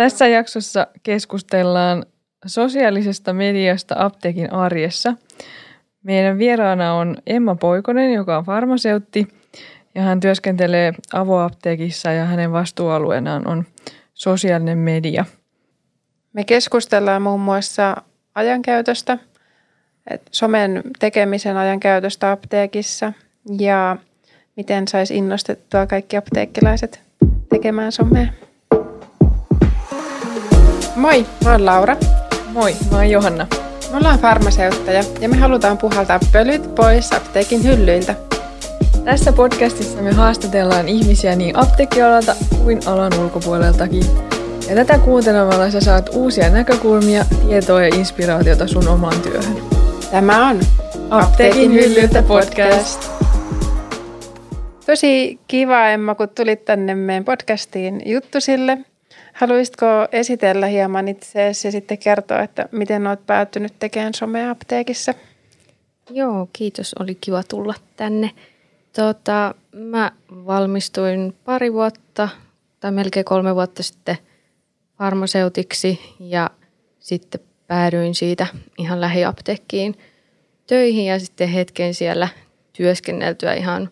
Tässä jaksossa keskustellaan sosiaalisesta mediasta apteekin arjessa. Meidän vieraana on Emma Poikonen, joka on farmaseutti ja hän työskentelee avoapteekissa ja hänen vastuualueenaan on sosiaalinen media. Me keskustellaan muun muassa ajankäytöstä, somen tekemisen ajankäytöstä apteekissa ja miten saisi innostettua kaikki apteekkilaiset tekemään somea. Moi, mä oon Laura. Moi, mä oon Johanna. Me ollaan farmaseutteja ja me halutaan puhaltaa pölyt pois apteekin hyllyiltä. Tässä podcastissa me haastatellaan ihmisiä niin apteekkialalta kuin alan ulkopuoleltakin. Ja tätä kuuntelemalla sä saat uusia näkökulmia, tietoa ja inspiraatiota sun omaan työhön. Tämä on Apteekin hyllyltä podcast. Tosi kiva Emma, kun tulit tänne meidän podcastiin juttusille. Haluaisitko esitellä hieman itseäsi ja sitten kertoa, että miten olet päättynyt tekemään somea apteekissa? Joo, kiitos. Oli kiva tulla tänne. Tota, mä valmistuin pari vuotta tai melkein kolme vuotta sitten farmaseutiksi ja sitten päädyin siitä ihan lähiapteekkiin töihin ja sitten hetken siellä työskenneltyä ihan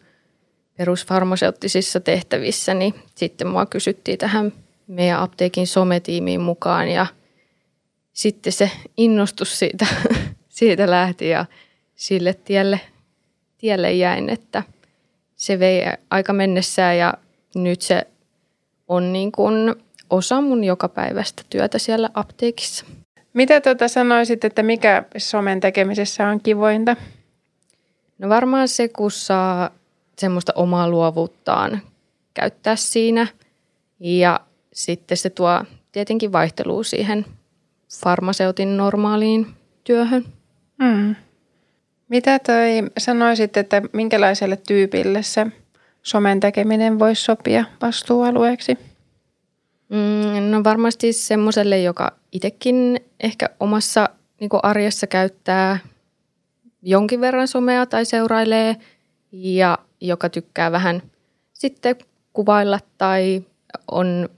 perusfarmaseuttisissa tehtävissä, niin sitten mua kysyttiin tähän meidän apteekin sometiimiin mukaan ja sitten se innostus siitä, siitä lähti ja sille tielle, tielle jäin, että se vei aika mennessään ja nyt se on niin kuin osa mun jokapäiväistä työtä siellä apteekissa. Mitä tuota sanoisit, että mikä somen tekemisessä on kivointa? No varmaan se, kun saa semmoista omaa luovuuttaan käyttää siinä ja sitten se tuo tietenkin vaihtelua siihen farmaseutin normaaliin työhön. Hmm. Mitä toi sanoisit, että minkälaiselle tyypille se somen tekeminen voisi sopia vastuualueeksi? Mm, no varmasti semmoiselle, joka itsekin ehkä omassa niin arjessa käyttää jonkin verran somea tai seurailee ja joka tykkää vähän sitten kuvailla tai on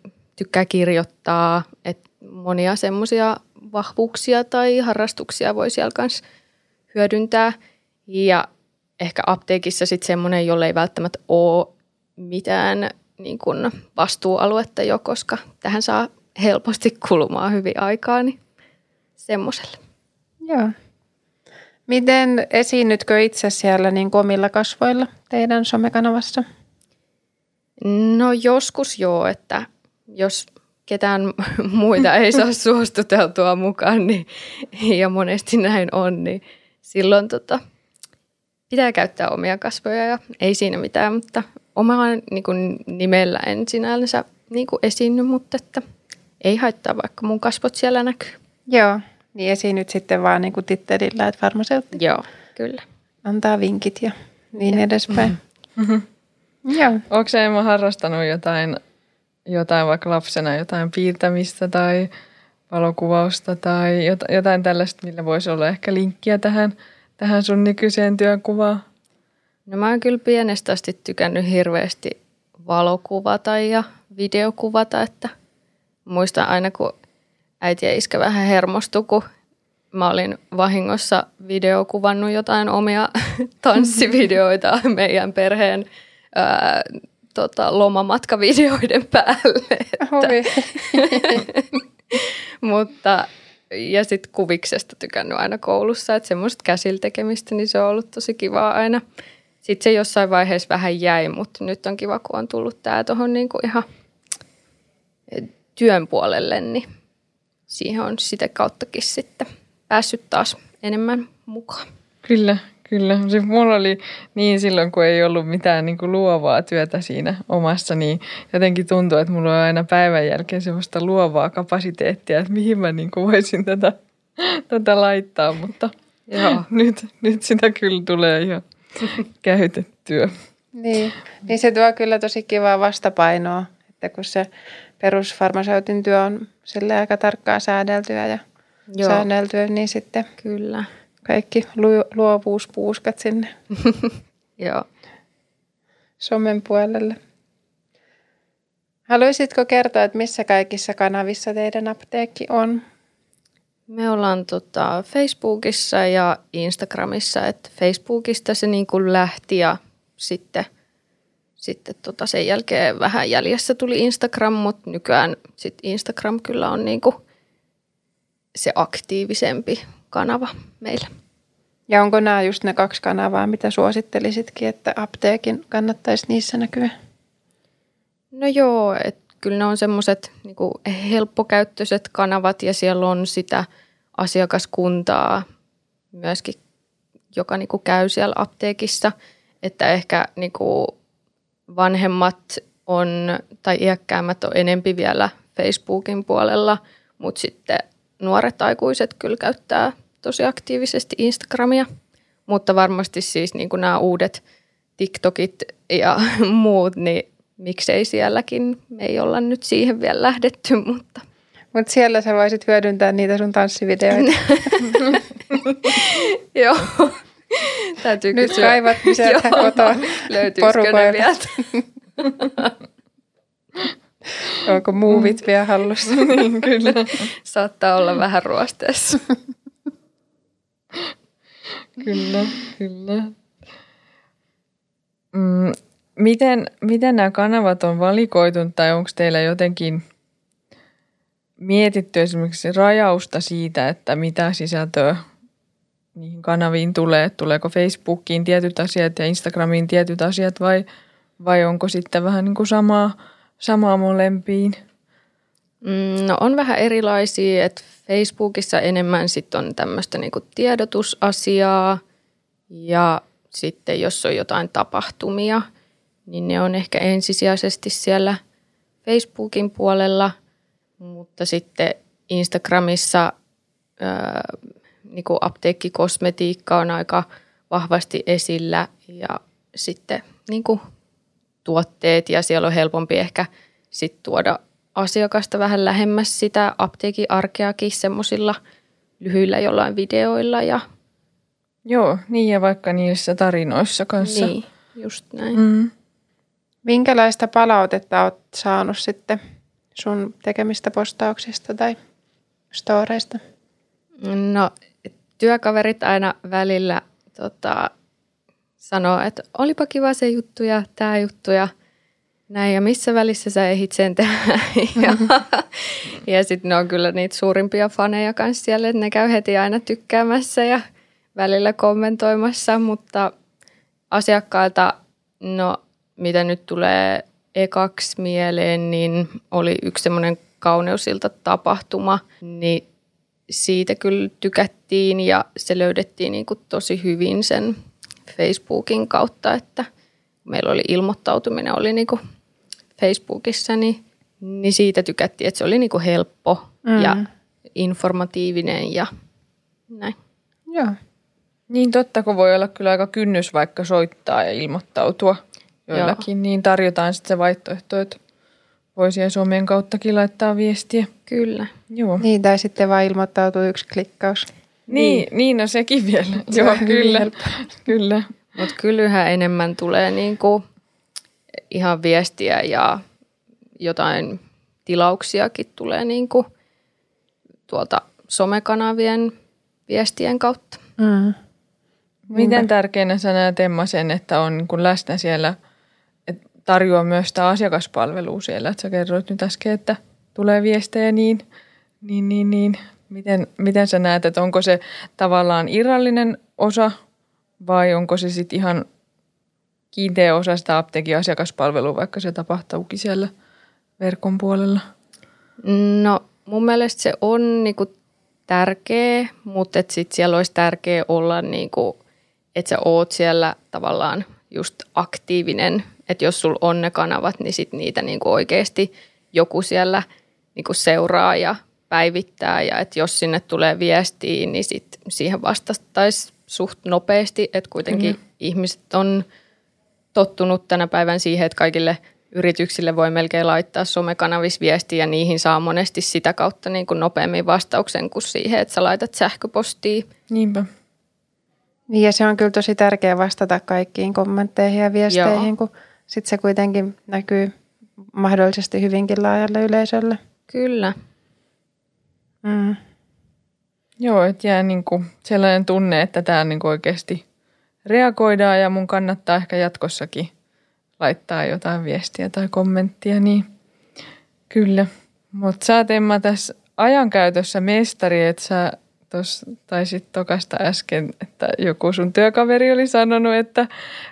tykkää kirjoittaa, että monia semmoisia vahvuuksia tai harrastuksia voi siellä kanssa hyödyntää. Ja ehkä apteekissa sitten semmoinen, jolle ei välttämättä ole mitään niin kuin vastuualuetta jo, koska tähän saa helposti kulumaan hyvin aikaa, niin semmoiselle. Joo. Miten esiinnytkö itse siellä niin omilla kasvoilla teidän somekanavassa? No joskus joo, että jos ketään muita ei saa suostuteltua mukaan, niin, ja monesti näin on, niin silloin tota, pitää käyttää omia kasvoja ja ei siinä mitään, mutta omaa niin kuin nimellä en sinänsä niin kuin esiinny, mutta että ei haittaa, vaikka mun kasvot siellä näkyy. Joo, niin esiinnyt sitten vaan niin kuin tittelillä, että farmaseutti. Joo, kyllä. Antaa vinkit ja niin ja. edespäin. Mm-hmm. Joo. Onko se Emma harrastanut jotain, jotain vaikka lapsena, jotain piirtämistä tai valokuvausta tai jotain tällaista, millä voisi olla ehkä linkkiä tähän, tähän sun nykyiseen työnkuvaan? No mä oon kyllä pienestä asti tykännyt hirveästi valokuvata ja videokuvata, että muistan aina kun äiti ja iskä vähän hermostu, kun mä olin vahingossa videokuvannut jotain omia tanssivideoita meidän perheen tota, lomamatkavideoiden päälle. Että. Mutta ja sitten kuviksesta tykännyt aina koulussa, että semmoista käsillä tekemistä, niin se on ollut tosi kivaa aina. Sitten se jossain vaiheessa vähän jäi, mutta nyt on kiva, kun on tullut tämä tuohon niinku ihan työn puolelle, niin siihen on sitä kauttakin sitten päässyt taas enemmän mukaan. Kyllä, kyllä. Siis mulla oli niin silloin, kun ei ollut mitään niin kuin luovaa työtä siinä omassa, niin jotenkin tuntuu, että mulla on aina päivän jälkeen semmoista luovaa kapasiteettia, että mihin mä niin kuin voisin tätä, tätä laittaa, mutta Joo. Nyt, nyt sitä kyllä tulee ihan käytettyä. Niin. niin se tuo kyllä tosi kivaa vastapainoa, että kun se perusfarmaseutin työ on sille aika tarkkaa säädeltyä ja Joo. säänneltyä, niin sitten kyllä. Kaikki lu- luovuuspuuskat sinne Joo. somen puolelle. Haluaisitko kertoa, että missä kaikissa kanavissa teidän apteekki on? Me ollaan tota Facebookissa ja Instagramissa, että Facebookista se niin kuin lähti ja sitten, sitten tota sen jälkeen vähän jäljessä tuli Instagram, mutta nykyään sit Instagram kyllä on niin kuin se aktiivisempi kanava meillä. Ja onko nämä just ne kaksi kanavaa, mitä suosittelisitkin, että apteekin kannattaisi niissä näkyä? No joo, että kyllä ne on semmoiset niin helppokäyttöiset kanavat ja siellä on sitä asiakaskuntaa myöskin, joka niin kuin käy siellä apteekissa. Että ehkä niin kuin vanhemmat on tai iäkkäämmät on enempi vielä Facebookin puolella, mutta sitten nuoret aikuiset kyllä käyttää tosi aktiivisesti Instagramia. Mutta varmasti siis niin kuin nämä uudet TikTokit ja muut, niin miksei sielläkin. Me ei olla nyt siihen vielä lähdetty, mutta... Mutta siellä sä voisit hyödyntää niitä sun tanssivideoita. Joo. Täytyy Nyt kysyä. kaivat sieltä kotoa vielä? Onko muuvit vielä hallussa? niin, kyllä. Saattaa olla vähän ruosteessa. kyllä, kyllä. Mm, miten, miten nämä kanavat on valikoitunut tai onko teillä jotenkin mietitty esimerkiksi rajausta siitä, että mitä sisältöä niihin kanaviin tulee? Tuleeko Facebookiin tietyt asiat ja Instagramiin tietyt asiat vai, vai onko sitten vähän niin kuin samaa, samaa molempiin? Mm, no on vähän erilaisia, että Facebookissa enemmän sitten on tämmöistä niinku tiedotusasiaa ja sitten jos on jotain tapahtumia – niin ne on ehkä ensisijaisesti siellä Facebookin puolella, mutta sitten Instagramissa ää, niin kuin apteekkikosmetiikka on aika vahvasti esillä ja sitten niin kuin tuotteet ja siellä on helpompi ehkä sit tuoda asiakasta vähän lähemmäs sitä apteekin arkeakin semmoisilla lyhyillä jollain videoilla. Ja... Joo, niin ja vaikka niissä tarinoissa kanssa. Niin, just näin. Mm. Minkälaista palautetta olet saanut sitten sun tekemistä postauksista tai storeista? No työkaverit aina välillä tota, sanoo, että olipa kiva se juttu ja tämä juttu ja näin. Ja missä välissä sä ehit sen tehdä? ja, ja sitten ne on kyllä niitä suurimpia faneja kanssa siellä, että ne käy heti aina tykkäämässä ja välillä kommentoimassa, mutta asiakkailta, no mitä nyt tulee ekaksi mieleen, niin oli yksi semmoinen kauneusilta tapahtuma, niin siitä kyllä tykättiin ja se löydettiin niin kuin tosi hyvin sen Facebookin kautta, että meillä oli ilmoittautuminen oli niin kuin Facebookissa, niin, niin siitä tykättiin, että se oli niin kuin helppo mm. ja informatiivinen ja näin. Joo. Niin totta, kun voi olla kyllä aika kynnys vaikka soittaa ja ilmoittautua joillakin, Joo. niin tarjotaan sitten se vaihtoehto, että voisi somien kauttakin laittaa viestiä. Kyllä. Joo. Niin, tai sitten vaan ilmoittautuu yksi klikkaus. Niin, niin, niin no sekin vielä. Joo, kyllä. kyllä. Mutta kyllä yhä enemmän tulee niinku ihan viestiä ja jotain tilauksiakin tulee niinku tuolta somekanavien viestien kautta. Mm. Miten tärkeänä sä näet Emma sen, että on niin läsnä siellä – tarjoaa myös sitä asiakaspalvelua siellä. Että sä kerroit nyt äsken, että tulee viestejä niin, niin, niin, niin. Miten, miten sä näet, että onko se tavallaan irrallinen osa vai onko se sitten ihan kiinteä osa sitä apteekin asiakaspalvelua, vaikka se tapahtuukin siellä verkon puolella? No mun mielestä se on niinku tärkeä, mutta sitten siellä olisi tärkeä olla, niinku, että sä oot siellä tavallaan just aktiivinen että jos sulla on ne kanavat, niin sit niitä niin kuin oikeasti joku siellä niin kuin seuraa ja päivittää. Ja että jos sinne tulee viestiä, niin sit siihen vastattaisiin suht nopeasti. Että kuitenkin mm. ihmiset on tottunut tänä päivän siihen, että kaikille yrityksille voi melkein laittaa somekanavis viestiä ja niihin saa monesti sitä kautta niin kuin nopeammin vastauksen kuin siihen, että sä laitat sähköpostia. Niinpä. Niin ja se on kyllä tosi tärkeää vastata kaikkiin kommentteihin ja viesteihin, Joo. kun sitten se kuitenkin näkyy mahdollisesti hyvinkin laajalle yleisölle. Kyllä. Mm. Joo, että jää niin kuin sellainen tunne, että tämä niin oikeasti reagoidaan ja mun kannattaa ehkä jatkossakin laittaa jotain viestiä tai kommenttia, niin kyllä. Mutta sä oot Emma tässä ajankäytössä mestari, että sä tuossa taisit tokasta äsken, että joku sun työkaveri oli sanonut, että,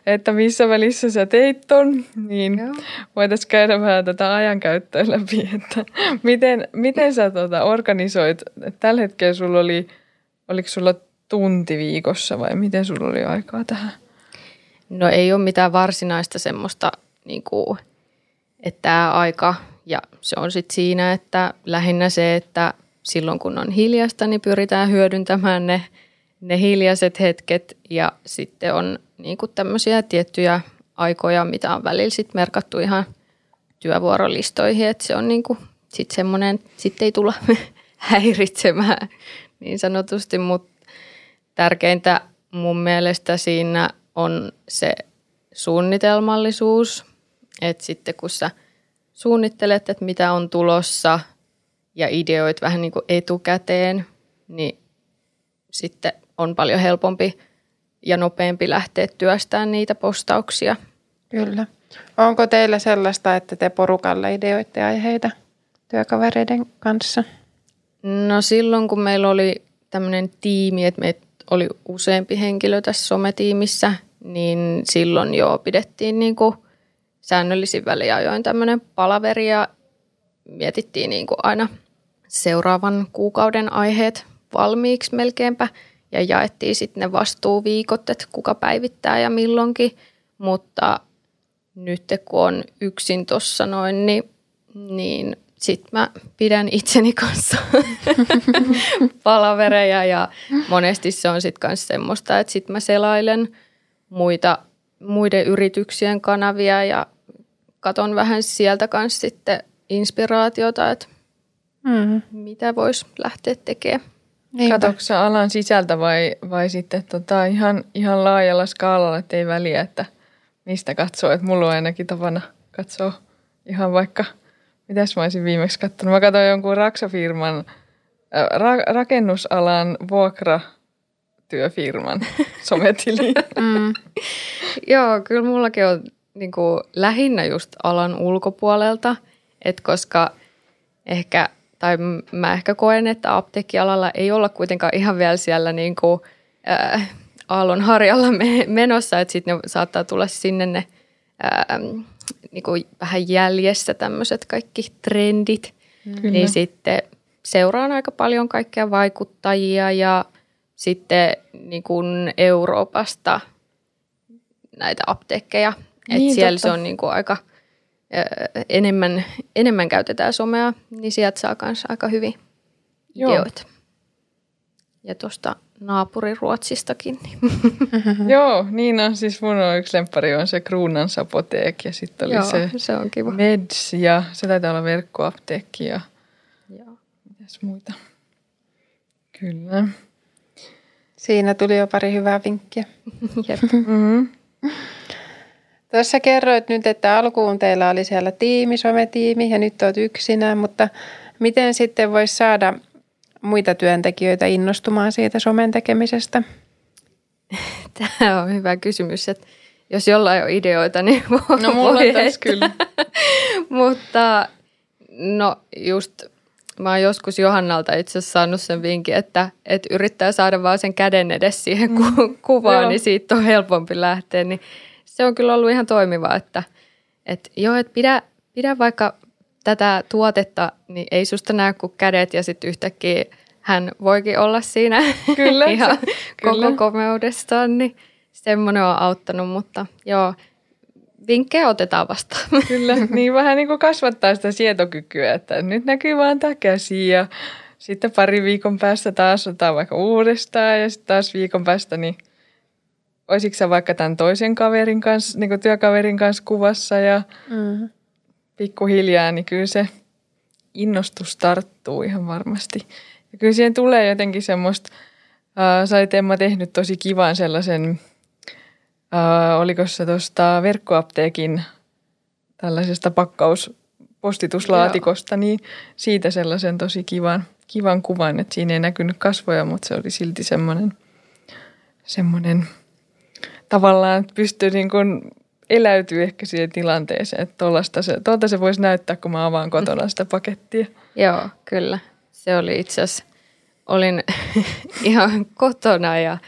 että missä välissä sä teit ton, niin voitaisiin käydä vähän tätä ajankäyttöä läpi, että miten, miten sä tota organisoit, että tällä hetkellä sulla oli, oliko sulla tunti viikossa vai miten sulla oli aikaa tähän? No ei ole mitään varsinaista semmoista, niin kuin, että tämä aika, ja se on sitten siinä, että lähinnä se, että silloin kun on hiljasta, niin pyritään hyödyntämään ne, ne hiljaiset hetket. Ja sitten on niin kuin tämmöisiä tiettyjä aikoja, mitä on välillä sit merkattu ihan työvuorolistoihin, että se on niin kuin sit semmoinen, sitten ei tulla häiritsemään niin sanotusti, mutta tärkeintä mun mielestä siinä on se suunnitelmallisuus, että sitten kun sä suunnittelet, että mitä on tulossa – ja ideoit vähän niin kuin etukäteen, niin sitten on paljon helpompi ja nopeampi lähteä työstämään niitä postauksia. Kyllä. Onko teillä sellaista, että te porukalla ideoitte aiheita työkavereiden kanssa? No silloin, kun meillä oli tämmöinen tiimi, että meitä oli useampi henkilö tässä sometiimissä, niin silloin jo pidettiin niin kuin säännöllisin väliajoin tämmöinen palaveri ja mietittiin niin kuin aina – seuraavan kuukauden aiheet valmiiksi melkeinpä ja jaettiin sitten ne vastuuviikot, että kuka päivittää ja milloinkin. Mutta nyt kun on yksin tuossa noin, niin, niin sitten mä pidän itseni kanssa palavereja ja monesti se on sitten myös semmoista, että sitten mä selailen muita, muiden yrityksien kanavia ja katon vähän sieltä kanssa sitten inspiraatiota, että mm. mitä voisi lähteä tekemään. Katoksa alan sisältä vai, vai sitten tota ihan, ihan laajalla skaalalla, että ei väliä, että mistä katsoo. Että mulla on ainakin tapana katsoa ihan vaikka, mitäs mä olisin viimeksi katsonut. Mä katsoin jonkun raksafirman, ra, rakennusalan vuokra työfirman sometili. mm. Joo, kyllä mullakin on niin kuin, lähinnä just alan ulkopuolelta, että koska ehkä tai mä ehkä koen, että apteekkialalla ei olla kuitenkaan ihan vielä siellä niin kuin, äh, aallon harjalla menossa, että sitten ne saattaa tulla sinne ne äh, niin kuin vähän jäljessä tämmöiset kaikki trendit, Kyllä. niin sitten seuraan aika paljon kaikkia vaikuttajia ja sitten niin kuin Euroopasta näitä apteekkeja. Niin, että siellä totta. se on niin kuin aika – enemmän, enemmän käytetään somea, niin sieltä saa myös aika hyvin Joo. ideoita. Ja tuosta naapuriruotsistakin. Niin. Joo, niin on. Siis mun on yksi lemppari on se Kruunan Sapoteek ja sitten oli Joo, se, se on kiva. Meds ja se taitaa olla verkkoapteekki ja Joo. mitäs muita. Kyllä. Siinä tuli jo pari hyvää vinkkiä. mm-hmm. Tuossa kerroit nyt, että alkuun teillä oli siellä tiimi, sometiimi ja nyt olet yksinään, mutta miten sitten voisi saada muita työntekijöitä innostumaan siitä somen tekemisestä? Tämä on hyvä kysymys, että jos jollain on ideoita, niin voi No mulla on tässä kyllä. mutta no just mä oon joskus Johannalta itse asiassa saanut sen vinkin, että, että yrittää saada vaan sen käden edes siihen ku- kuvaan, niin siitä on helpompi lähteä. Niin se on kyllä ollut ihan toimiva, että, että joo, että pidä, pidä vaikka tätä tuotetta, niin ei susta näe kuin kädet ja sitten yhtäkkiä hän voikin olla siinä kyllä, ihan se, koko kyllä. komeudestaan, niin semmoinen on auttanut, mutta joo, vinkkejä otetaan vastaan. Kyllä, niin vähän niin kuin kasvattaa sitä sietokykyä, että nyt näkyy vaan tämä käsi ja sitten pari viikon päästä taas otetaan vaikka uudestaan ja sitten taas viikon päästä niin olisitko sä vaikka tämän toisen kaverin kanssa, niin kuin työkaverin kanssa kuvassa ja mm. pikkuhiljaa, niin kyllä se innostus tarttuu ihan varmasti. Ja kyllä siihen tulee jotenkin semmoista, äh, sä olit Emma tehnyt tosi kivan sellaisen, äh, oliko se tuosta verkkoapteekin tällaisesta pakkaus, postituslaatikosta, Joo. niin siitä sellaisen tosi kivan, kivan kuvan, että siinä ei näkynyt kasvoja, mutta se oli silti semmoinen, semmoinen tavallaan, että pystyi niin kuin eläytyy ehkä siihen tilanteeseen, että se, tuolta se voisi näyttää, kun mä avaan kotona sitä pakettia. Joo, kyllä. Se oli itse asiassa, olin ihan kotona ja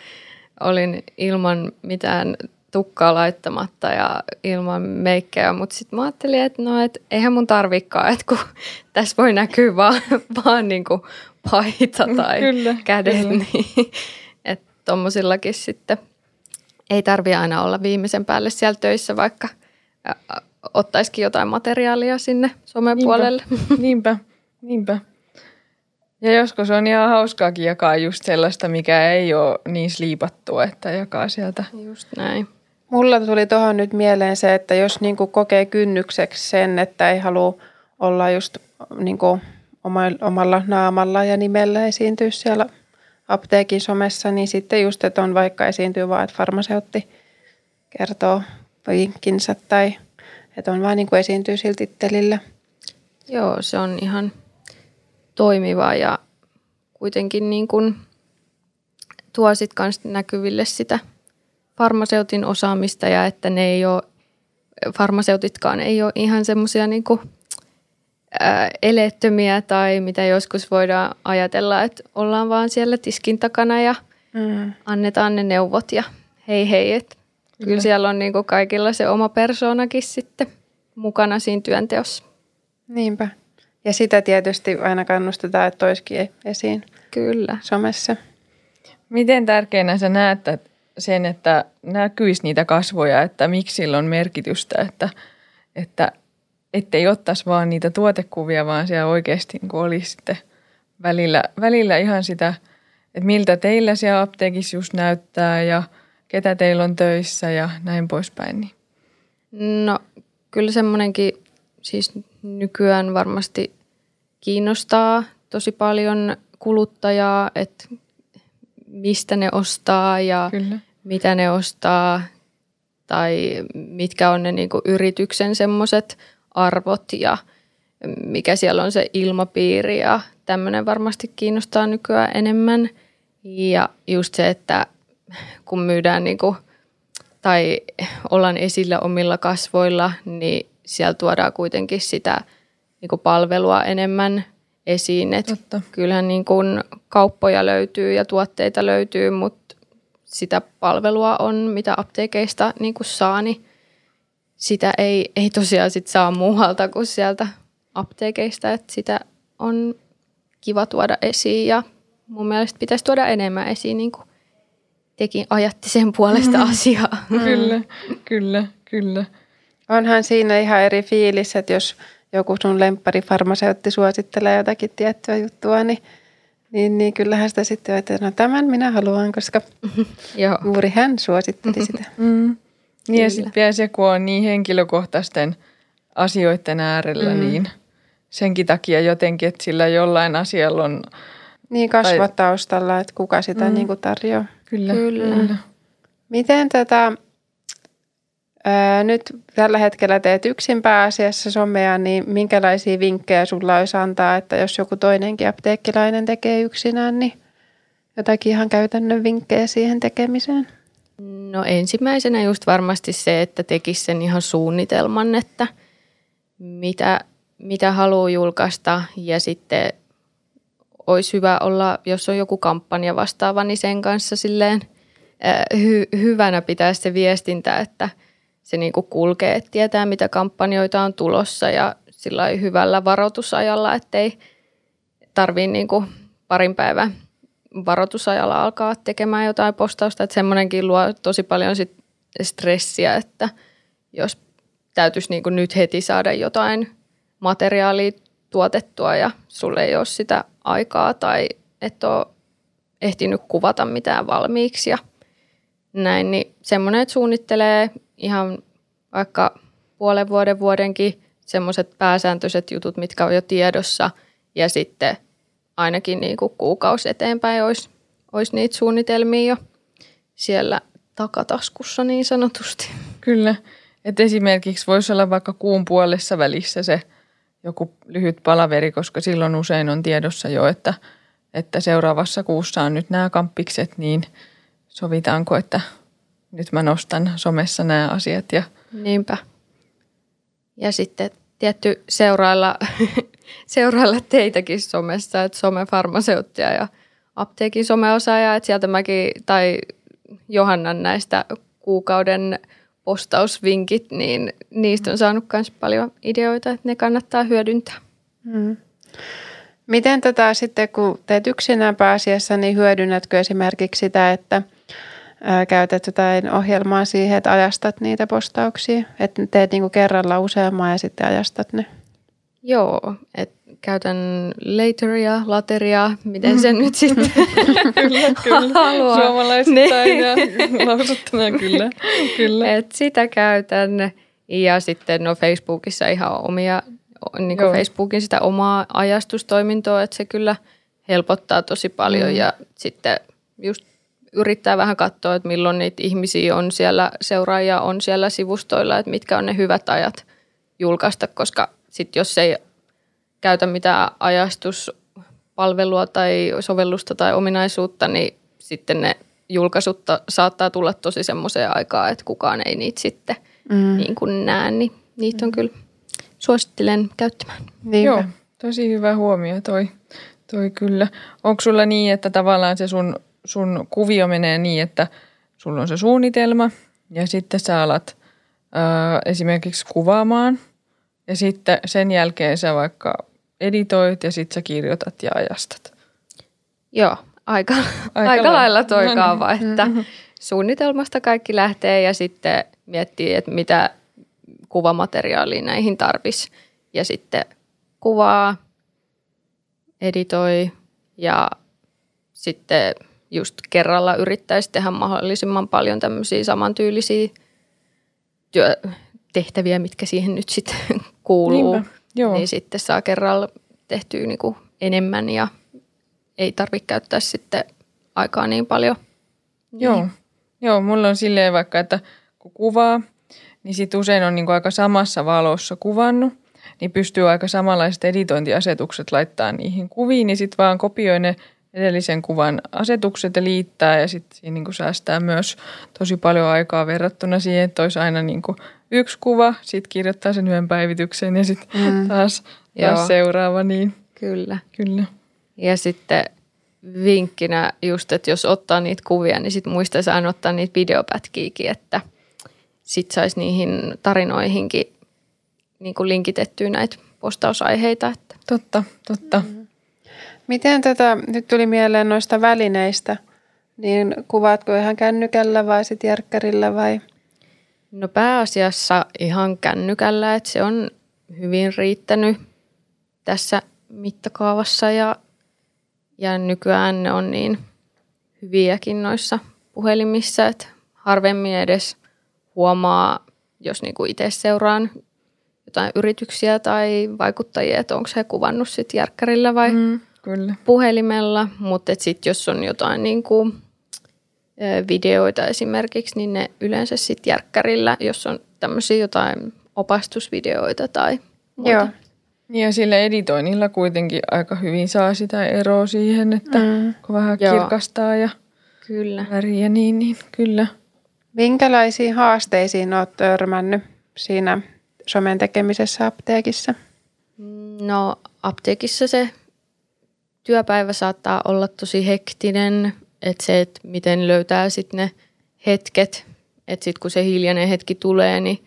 olin ilman mitään tukkaa laittamatta ja ilman meikkejä, mutta sitten mä ajattelin, että no, et eihän mun tarvikaan, että kun tässä voi näkyä vaan, vaan niin kuin paita tai kyllä, kädet, kyllä. niin että tommosillakin sitten ei tarvi aina olla viimeisen päälle siellä töissä, vaikka ottaisikin jotain materiaalia sinne somen niinpä, puolelle. Niinpä, niinpä. Ja joskus on ihan hauskaakin jakaa just sellaista, mikä ei ole niin sliipattua, että jakaa sieltä. Just näin. Mulla tuli tuohon nyt mieleen se, että jos niin kuin kokee kynnykseksi sen, että ei halua olla just niin kuin omalla naamalla ja nimellä esiintyä siellä apteekin somessa, niin sitten just, että on vaikka esiintyy vaan, että farmaseutti kertoo vinkkinsä tai että on vaan niin kuin esiintyy sillä tittelillä. Joo, se on ihan toimiva ja kuitenkin niin kuin tuo sitten näkyville sitä farmaseutin osaamista ja että ne ei ole, farmaseutitkaan ei ole ihan semmoisia niin eleettömiä tai mitä joskus voidaan ajatella, että ollaan vaan siellä tiskin takana ja mm. annetaan ne neuvot ja hei hei, että kyllä. kyllä siellä on niin kuin kaikilla se oma persoonakin sitten mukana siinä työnteossa. Niinpä. Ja sitä tietysti aina kannustetaan, että toiskin esiin Kyllä. somessa. Miten tärkeänä sä näet sen, että näkyisi niitä kasvoja, että miksi sillä on merkitystä, että, että ettei ottaisi vaan niitä tuotekuvia, vaan siellä oikeasti niin olisi sitten välillä, välillä ihan sitä, että miltä teillä siellä apteekissa just näyttää ja ketä teillä on töissä ja näin poispäin. Niin. No kyllä semmoinenkin siis nykyään varmasti kiinnostaa tosi paljon kuluttajaa, että mistä ne ostaa ja Kyllä. mitä ne ostaa tai mitkä on ne niinku yrityksen semmoiset arvot ja mikä siellä on se ilmapiiri ja tämmöinen varmasti kiinnostaa nykyään enemmän. Ja just se, että kun myydään niinku, tai ollaan esillä omilla kasvoilla, niin siellä tuodaan kuitenkin sitä niinku palvelua enemmän esiin. Et kyllähän niin kuin kauppoja löytyy ja tuotteita löytyy, mutta sitä palvelua on, mitä apteekeista niin kuin saa, niin sitä ei, ei tosiaan sit saa muualta kuin sieltä apteekeista, että sitä on kiva tuoda esiin ja mun mielestä pitäisi tuoda enemmän esiin, niin kuin tekin ajatti sen puolesta mm. asiaa. Kyllä, kyllä, kyllä. Onhan siinä ihan eri fiilis, että jos joku sun lemppari farmaseutti suosittelee jotakin tiettyä juttua, niin, niin, niin kyllähän sitä sitten että no tämän minä haluan, koska juuri hän suositteli sitä. Mm. Niin ja sitten vielä se, kun on niin henkilökohtaisten asioiden äärellä, mm. niin senkin takia jotenkin, että sillä jollain asialla on... Niin kasvat tai... taustalla, että kuka sitä mm. niin kuin tarjoaa. Kyllä, kyllä. kyllä. Miten tätä, ää, nyt tällä hetkellä teet yksin pääasiassa somea, niin minkälaisia vinkkejä sulla olisi antaa, että jos joku toinenkin apteekkilainen tekee yksinään, niin jotakin ihan käytännön vinkkejä siihen tekemiseen? No ensimmäisenä just varmasti se, että tekisi sen ihan suunnitelman, että mitä, mitä haluaa julkaista. Ja sitten olisi hyvä olla, jos on joku kampanja vastaava, niin sen kanssa silleen hy, hyvänä pitää se viestintä, että se niinku kulkee, että tietää mitä kampanjoita on tulossa. Ja sillä hyvällä varoitusajalla, ettei tarvii niinku parin päivän varoitusajalla alkaa tekemään jotain postausta, että semmoinenkin luo tosi paljon sit stressiä, että jos täytyisi niin kuin nyt heti saada jotain materiaalia tuotettua ja sulle ei ole sitä aikaa tai et ole ehtinyt kuvata mitään valmiiksi ja näin, niin semmoinen, että suunnittelee ihan vaikka puolen vuoden vuodenkin semmoiset pääsääntöiset jutut, mitkä on jo tiedossa ja sitten – ainakin niin kuin kuukausi eteenpäin olisi, olisi niitä suunnitelmia jo siellä takataskussa niin sanotusti. Kyllä. Et esimerkiksi voisi olla vaikka kuun puolessa välissä se joku lyhyt palaveri, koska silloin usein on tiedossa jo, että, että seuraavassa kuussa on nyt nämä kamppikset, niin sovitaanko, että nyt mä nostan somessa nämä asiat. Ja... Niinpä. Ja sitten tietty seurailla, seurailla teitäkin somessa, että somefarmaseuttia ja apteekin someosaaja, että sieltä mäkin, tai Johannan näistä kuukauden postausvinkit, niin niistä on saanut myös paljon ideoita, että ne kannattaa hyödyntää. Hmm. Miten tätä sitten, kun teet yksinään pääasiassa, niin hyödynnätkö esimerkiksi sitä, että käytät jotain ohjelmaa siihen, että ajastat niitä postauksia? Että teet niinku kerralla useamman ja sitten ajastat ne? Joo, että käytän lateria, lateria, miten sen nyt sitten kyllä, kyllä. haluaa. Suomalaisittain niin. ja lausuttuna, kyllä. kyllä. Et sitä käytän ja sitten no Facebookissa ihan omia, niin kuin Facebookin sitä omaa ajastustoimintoa, että se kyllä helpottaa tosi paljon mm. ja sitten just yrittää vähän katsoa, että milloin niitä ihmisiä on siellä, seuraajia on siellä sivustoilla, että mitkä on ne hyvät ajat julkaista, koska sitten jos ei käytä mitään ajastuspalvelua tai sovellusta tai ominaisuutta, niin sitten ne julkaisut saattaa tulla tosi semmoiseen aikaan, että kukaan ei niitä sitten mm. niin kuin näe, niin niitä on kyllä suosittelen käyttämään. Niinpä. Joo, tosi hyvä huomio toi, toi kyllä. Onko sulla niin, että tavallaan se sun, sun kuvio menee niin, että sulla on se suunnitelma ja sitten sä alat ää, esimerkiksi kuvaamaan ja sitten sen jälkeen sä vaikka editoit ja sitten sä kirjoitat ja ajastat. Joo, aika, aika, aika lailla toi no niin. kaava, että mm-hmm. suunnitelmasta kaikki lähtee ja sitten miettii, että mitä kuvamateriaalia näihin tarvisi. Ja sitten kuvaa, editoi ja sitten just kerralla yrittäisi tehdä mahdollisimman paljon tämmöisiä samantyylisiä työtehtäviä, mitkä siihen nyt sitten kuuluu. Niinpä. Joo. niin sitten saa kerralla tehtyä niin kuin enemmän ja ei tarvitse käyttää sitten aikaa niin paljon. Joo, niin. Joo mulla on silleen vaikka, että kun kuvaa, niin sitten usein on niin kuin aika samassa valossa kuvannut, niin pystyy aika samanlaiset editointiasetukset laittaa niihin kuviin, niin sitten vaan kopioi ne edellisen kuvan asetukset ja liittää ja sitten siinä niin kuin säästää myös tosi paljon aikaa verrattuna siihen, että olisi aina niin kuin yksi kuva, sitten kirjoittaa sen yhden päivityksen ja sitten mm. taas, taas seuraava. Niin. Kyllä. Kyllä. Ja sitten vinkkinä just, että jos ottaa niitä kuvia, niin sitten muistaisi aina ottaa niitä videopätkiäkin, että sitten saisi niihin tarinoihinkin niin kuin linkitettyä näitä postausaiheita. Että. Totta, totta. Mm. Miten tätä, nyt tuli mieleen noista välineistä, niin kuvaatko ihan kännykällä vai sitten järkkärillä vai? No pääasiassa ihan kännykällä, että se on hyvin riittänyt tässä mittakaavassa ja, ja nykyään ne on niin hyviäkin noissa puhelimissa, että harvemmin edes huomaa, jos niinku itse seuraan jotain yrityksiä tai vaikuttajia, että onko he kuvannut sitten järkkärillä vai mm, kyllä. puhelimella, mutta sitten jos on jotain niinku videoita esimerkiksi, niin ne yleensä sitten järkkärillä, jos on tämmöisiä jotain opastusvideoita tai muuta. Joo. Ja sillä editoinnilla kuitenkin aika hyvin saa sitä eroa siihen, että mm. kun vähän Joo. kirkastaa ja kyllä. väriä, niin, niin kyllä. Minkälaisiin haasteisiin olet törmännyt siinä somen tekemisessä apteekissa? No apteekissa se työpäivä saattaa olla tosi hektinen, että se, että miten löytää sitten ne hetket, että sitten kun se hiljainen hetki tulee, niin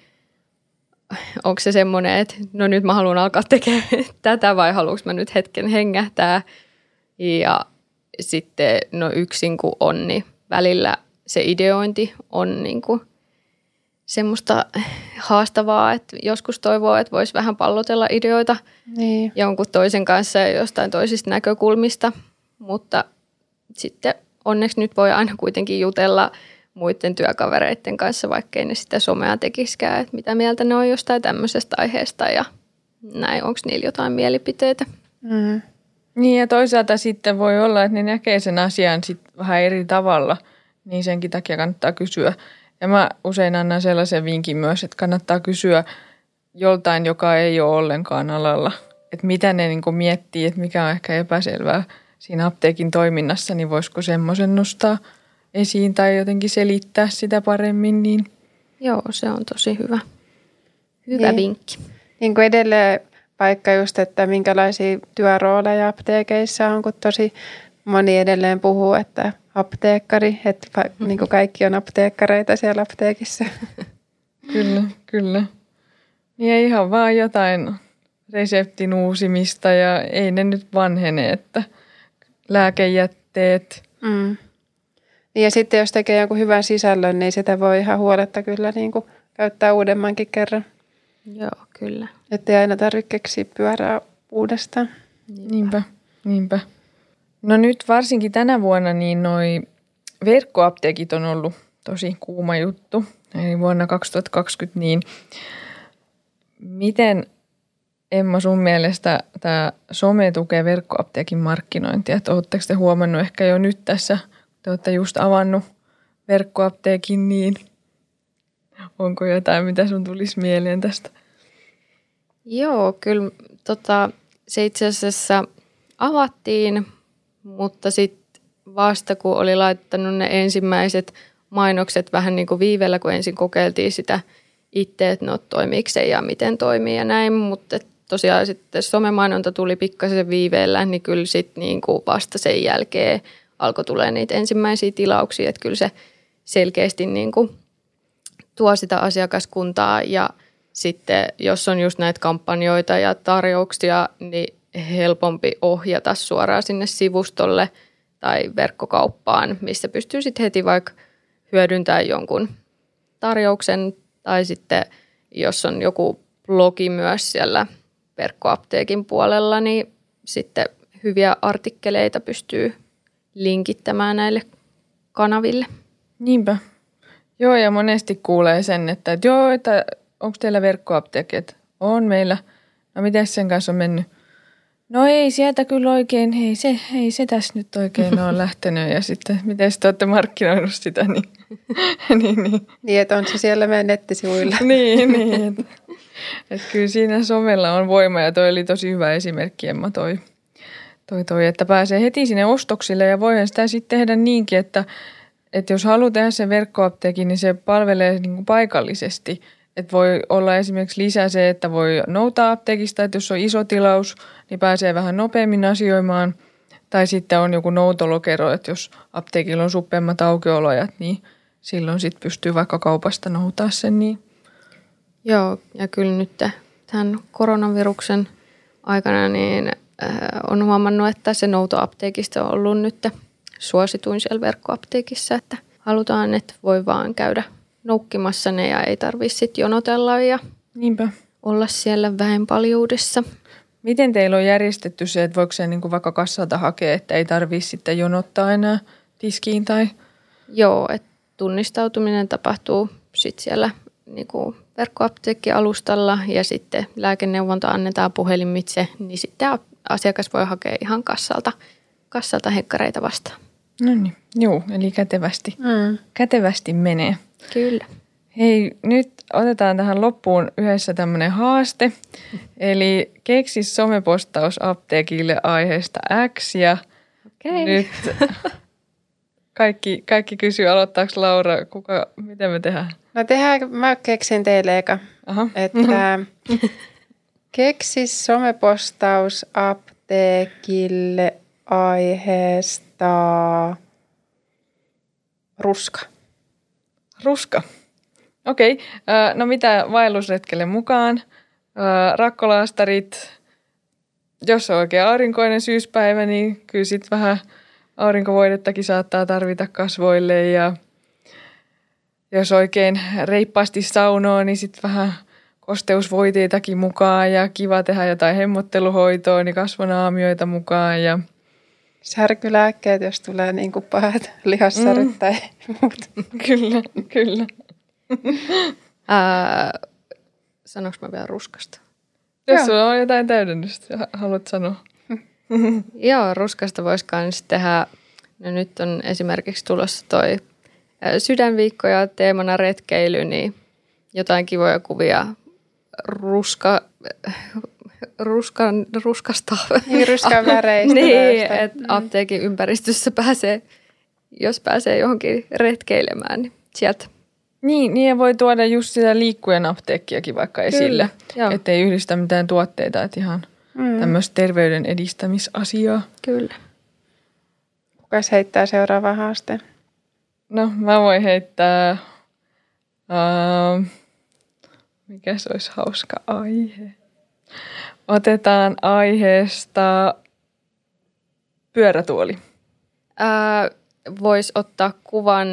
onko se semmoinen, että no nyt mä haluan alkaa tekemään tätä vai haluanko mä nyt hetken hengähtää. Ja sitten no yksin kun on, niin välillä se ideointi on niin kuin semmoista haastavaa, että joskus toivoo, että voisi vähän pallotella ideoita niin. jonkun toisen kanssa ja jostain toisista näkökulmista, mutta sitten onneksi nyt voi aina kuitenkin jutella muiden työkavereiden kanssa, vaikkei ne sitä somea tekiskään, että mitä mieltä ne on jostain tämmöisestä aiheesta ja näin, onko niillä jotain mielipiteitä. Mm. Niin ja toisaalta sitten voi olla, että ne näkee sen asian sit vähän eri tavalla, niin senkin takia kannattaa kysyä. Ja mä usein annan sellaisen vinkin myös, että kannattaa kysyä joltain, joka ei ole ollenkaan alalla, että mitä ne niin miettii, että mikä on ehkä epäselvää siinä apteekin toiminnassa, niin voisiko semmoisen nostaa esiin tai jotenkin selittää sitä paremmin. Niin. Joo, se on tosi hyvä. Hyvä niin. vinkki. Niin kuin edelleen vaikka just, että minkälaisia työrooleja apteekeissa on, kun tosi moni edelleen puhuu, että apteekkari, että niin kuin kaikki on apteekkareita siellä apteekissa. Kyllä, kyllä. Niin ei ihan vaan jotain reseptin uusimista ja ei ne nyt vanhene, että lääkejätteet. Mm. Niin ja sitten jos tekee jonkun hyvän sisällön, niin sitä voi ihan huoletta kyllä niin kuin käyttää uudemmankin kerran. Joo, kyllä. Että ei aina tarvitse keksiä pyörää uudestaan. Niinpä, niinpä. No nyt varsinkin tänä vuonna niin noi verkkoapteekit on ollut tosi kuuma juttu. Eli vuonna 2020 niin miten Emma sun mielestä tämä some tukee verkkoapteekin markkinointia? Että oletteko te huomannut ehkä jo nyt tässä, te olette just avannut verkkoapteekin, niin onko jotain, mitä sun tulisi mieleen tästä? Joo, kyllä tota, se itse asiassa avattiin, mutta sitten vasta kun oli laittanut ne ensimmäiset mainokset vähän niin kuin viivellä, kun ensin kokeiltiin sitä itse, että no toimiiko se ja miten toimii ja näin, mutta tosiaan sitten somemainonta tuli pikkasen viiveellä, niin kyllä sitten niin kuin vasta sen jälkeen alkoi tulee niitä ensimmäisiä tilauksia, että kyllä se selkeästi niin kuin tuo sitä asiakaskuntaa ja sitten jos on just näitä kampanjoita ja tarjouksia, niin helpompi ohjata suoraan sinne sivustolle tai verkkokauppaan, missä pystyy sitten heti vaikka hyödyntämään jonkun tarjouksen tai sitten jos on joku blogi myös siellä verkkoapteekin puolella, niin sitten hyviä artikkeleita pystyy linkittämään näille kanaville. Niinpä. Joo, ja monesti kuulee sen, että, että joo, että onko teillä verkkoapteekit? On meillä. No miten sen kanssa on mennyt? No ei sieltä kyllä oikein, ei se, ei se tässä nyt oikein ole lähtenyt. Ja sitten, miten te olette markkinoinut sitä, niin, niin, niin. niin että on se siellä meidän nettisivuilla. niin, niin. Että, että kyllä siinä somella on voima ja toi oli tosi hyvä esimerkki Emma toi, toi, toi että pääsee heti sinne ostoksille ja voihan sitä sitten tehdä niinkin, että, että jos haluaa tehdä sen verkkoapteekin, niin se palvelee niin kuin paikallisesti – et voi olla esimerkiksi lisää se, että voi noutaa apteekista, että jos on iso tilaus, niin pääsee vähän nopeammin asioimaan. Tai sitten on joku noutolokero, että jos apteekilla on suppeammat aukiolojat, niin silloin sitten pystyy vaikka kaupasta noutaa sen. Niin. Joo, ja kyllä nyt tämän koronaviruksen aikana niin äh, on huomannut, että se noutoapteekista on ollut nyt suosituin siellä verkkoapteekissa, että halutaan, että voi vaan käydä noukkimassa ne ja ei tarvitse sitten jonotella ja Niinpä. olla siellä väenpaljuudessa. Miten teillä on järjestetty se, että voiko se niin kuin vaikka kassalta hakea, että ei tarvitse sitten jonottaa enää tiskiin tai? Joo, että tunnistautuminen tapahtuu sitten siellä niin kuin verkkoapteekkialustalla ja sitten lääkeneuvonta annetaan puhelimitse, niin sitten asiakas voi hakea ihan kassalta, kassalta hekkareita vastaan. No niin, joo, eli kätevästi, mm. kätevästi menee. Kyllä. Hei, nyt otetaan tähän loppuun yhdessä tämmöinen haaste. Eli keksi somepostaus apteekille aiheesta X ja okay. nyt kaikki, kaikki kysyy, aloittaako Laura, kuka, miten me tehdään? No tehdään, mä keksin teille eka, Aha. että keksi somepostaus apteekille aiheesta ruska. Ruska. Okei. Okay. No mitä vaellusretkelle mukaan? Rakkolaastarit. Jos on oikein aurinkoinen syyspäivä, niin kyllä sitten vähän aurinkovoidettakin saattaa tarvita kasvoille. Ja jos oikein reippaasti saunoo, niin sitten vähän kosteusvoiteitakin mukaan ja kiva tehdä jotain hemmotteluhoitoa, niin kasvonaamioita mukaan ja – särkylääkkeet, jos tulee niin kuin pahat lihassarit mm. tai muut. kyllä, kyllä. Ää, sanoinko mä vielä ruskasta? Jos Joo. sulla on jotain täydennystä, haluat sanoa. Joo, ruskasta voisi myös tehdä, no nyt on esimerkiksi tulossa toi sydänviikko ja teemana retkeily, niin jotain kivoja kuvia ruska, ruskan, ruskasta. Niin, ruskan väreistä. niin, että apteekin ympäristössä pääsee, jos pääsee johonkin retkeilemään, niin sieltä niin, niin voi tuoda just sitä liikkujen apteekkiakin vaikka esille, että ei yhdistä mitään tuotteita, että ihan mm. tämmöistä terveyden edistämisasiaa. Kyllä. Kuka heittää seuraava haasteen? No, mä voin heittää, uh, mikä se olisi hauska aihe. Otetaan aiheesta pyörätuoli. Uh, Voisi ottaa kuvan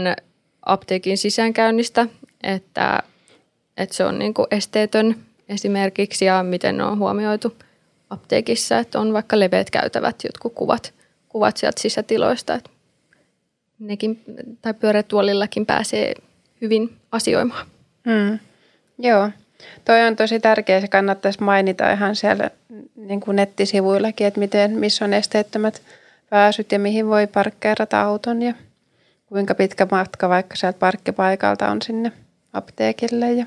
apteekin sisäänkäynnistä, että, että se on niin kuin esteetön esimerkiksi ja miten on huomioitu apteekissa, että on vaikka leveät käytävät jotkut kuvat, kuvat sieltä sisätiloista, että nekin, tai pyörätuolillakin pääsee hyvin asioimaan. Mm. Joo, toi on tosi tärkeä, se kannattaisi mainita ihan siellä niin kuin nettisivuillakin, että miten, missä on esteettömät pääsyt ja mihin voi parkkeerata auton ja kuinka pitkä matka vaikka sieltä parkkipaikalta on sinne apteekille ja,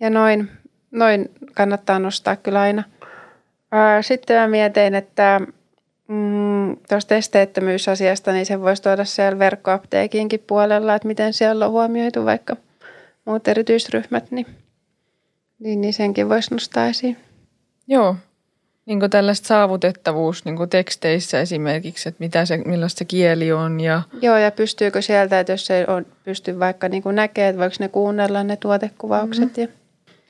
ja noin, noin kannattaa nostaa kyllä aina. Sitten mä mietin, että mm, tuosta esteettömyysasiasta, niin se voisi tuoda siellä verkkoapteekinkin puolella, että miten siellä on huomioitu vaikka muut erityisryhmät, niin, niin, niin senkin voisi nostaa esiin. Joo, niin kuin tällaista saavutettavuus niin kuin teksteissä esimerkiksi, että mitä se, millaista se kieli on. Ja... Joo, ja pystyykö sieltä, että jos ei on, pysty vaikka niin kuin näkee, että voiko ne kuunnella ne tuotekuvaukset. Mm-hmm. Ja...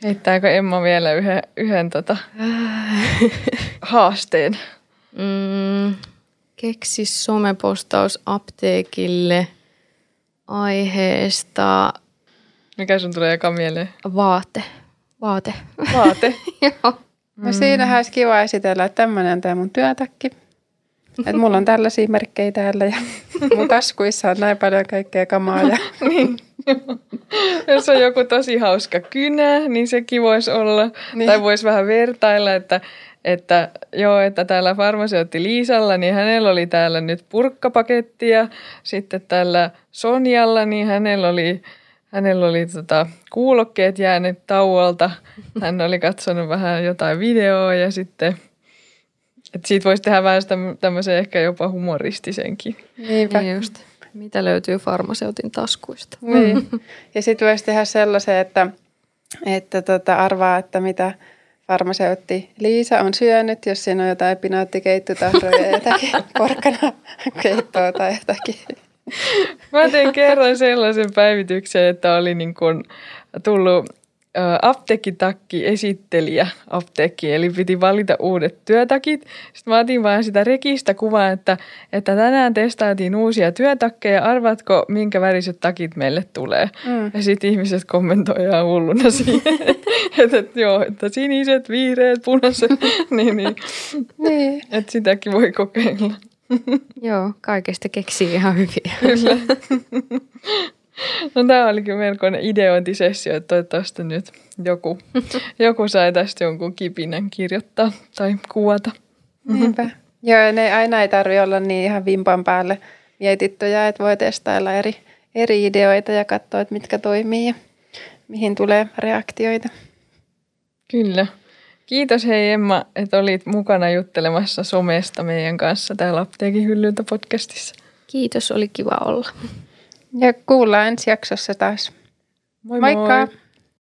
Heittääkö Emma vielä yhden, yhden tota, haasteen? Mm, keksi somepostaus apteekille aiheesta. Mikä sun tulee eka mieleen? Vaate. Vaate. Vaate? Joo. No siinähän olisi kiva esitellä, että tämmöinen on tämä mun työtakki. Että mulla on tällaisia merkkejä täällä ja mun taskuissa on näin paljon kaikkea kamaa. Ja... niin. Jos on joku tosi hauska kynä, niin sekin voisi olla. Niin. Tai voisi vähän vertailla, että, että joo, että täällä farmaseutti Liisalla, niin hänellä oli täällä nyt purkkapaketti ja sitten tällä Sonjalla, niin hänellä oli hänellä oli tota, kuulokkeet jääneet tauolta. Hän oli katsonut vähän jotain videoa ja sitten, että siitä voisi tehdä vähän tämmöisen ehkä jopa humoristisenkin. Niinpä. Niin just. Mitä löytyy farmaseutin taskuista. Niin. Ja sitten voisi tehdä sellaisen, että, että tota, arvaa, että mitä farmaseutti Liisa on syönyt, jos siinä on jotain pinaattikeittotahroja ja jotakin porkkana keittoa tai jotakin. Mä tein kerran sellaisen päivityksen, että oli niin kuin tullut apteekkitakki esittelijä apteekki, eli piti valita uudet työtakit. Sitten mä otin vaan sitä rekistä kuvaa, että, että tänään testaatiin uusia työtakkeja, arvatko minkä väriset takit meille tulee. Mm. Ja sitten ihmiset kommentoivat ihan hulluna siihen, että, että joo, että siniset, vihreät, punaiset, niin, niin. niin. että sitäkin voi kokeilla. Joo, kaikesta keksii ihan hyviä. Kyllä. No tämä olikin melkoinen ideointisessio, että toivottavasti nyt joku, joku sai tästä jonkun kipinän kirjoittaa tai kuvata. Niinpä. Joo, ne aina ei tarvi olla niin ihan vimpan päälle mietittyjä, että voi testailla eri, eri ideoita ja katsoa, että mitkä toimii ja mihin tulee reaktioita. Kyllä. Kiitos hei Emma, että olit mukana juttelemassa somesta meidän kanssa täällä Apteekin hyllyltä podcastissa. Kiitos, oli kiva olla. Ja kuullaan ensi jaksossa taas. Moi Moikka! Moi.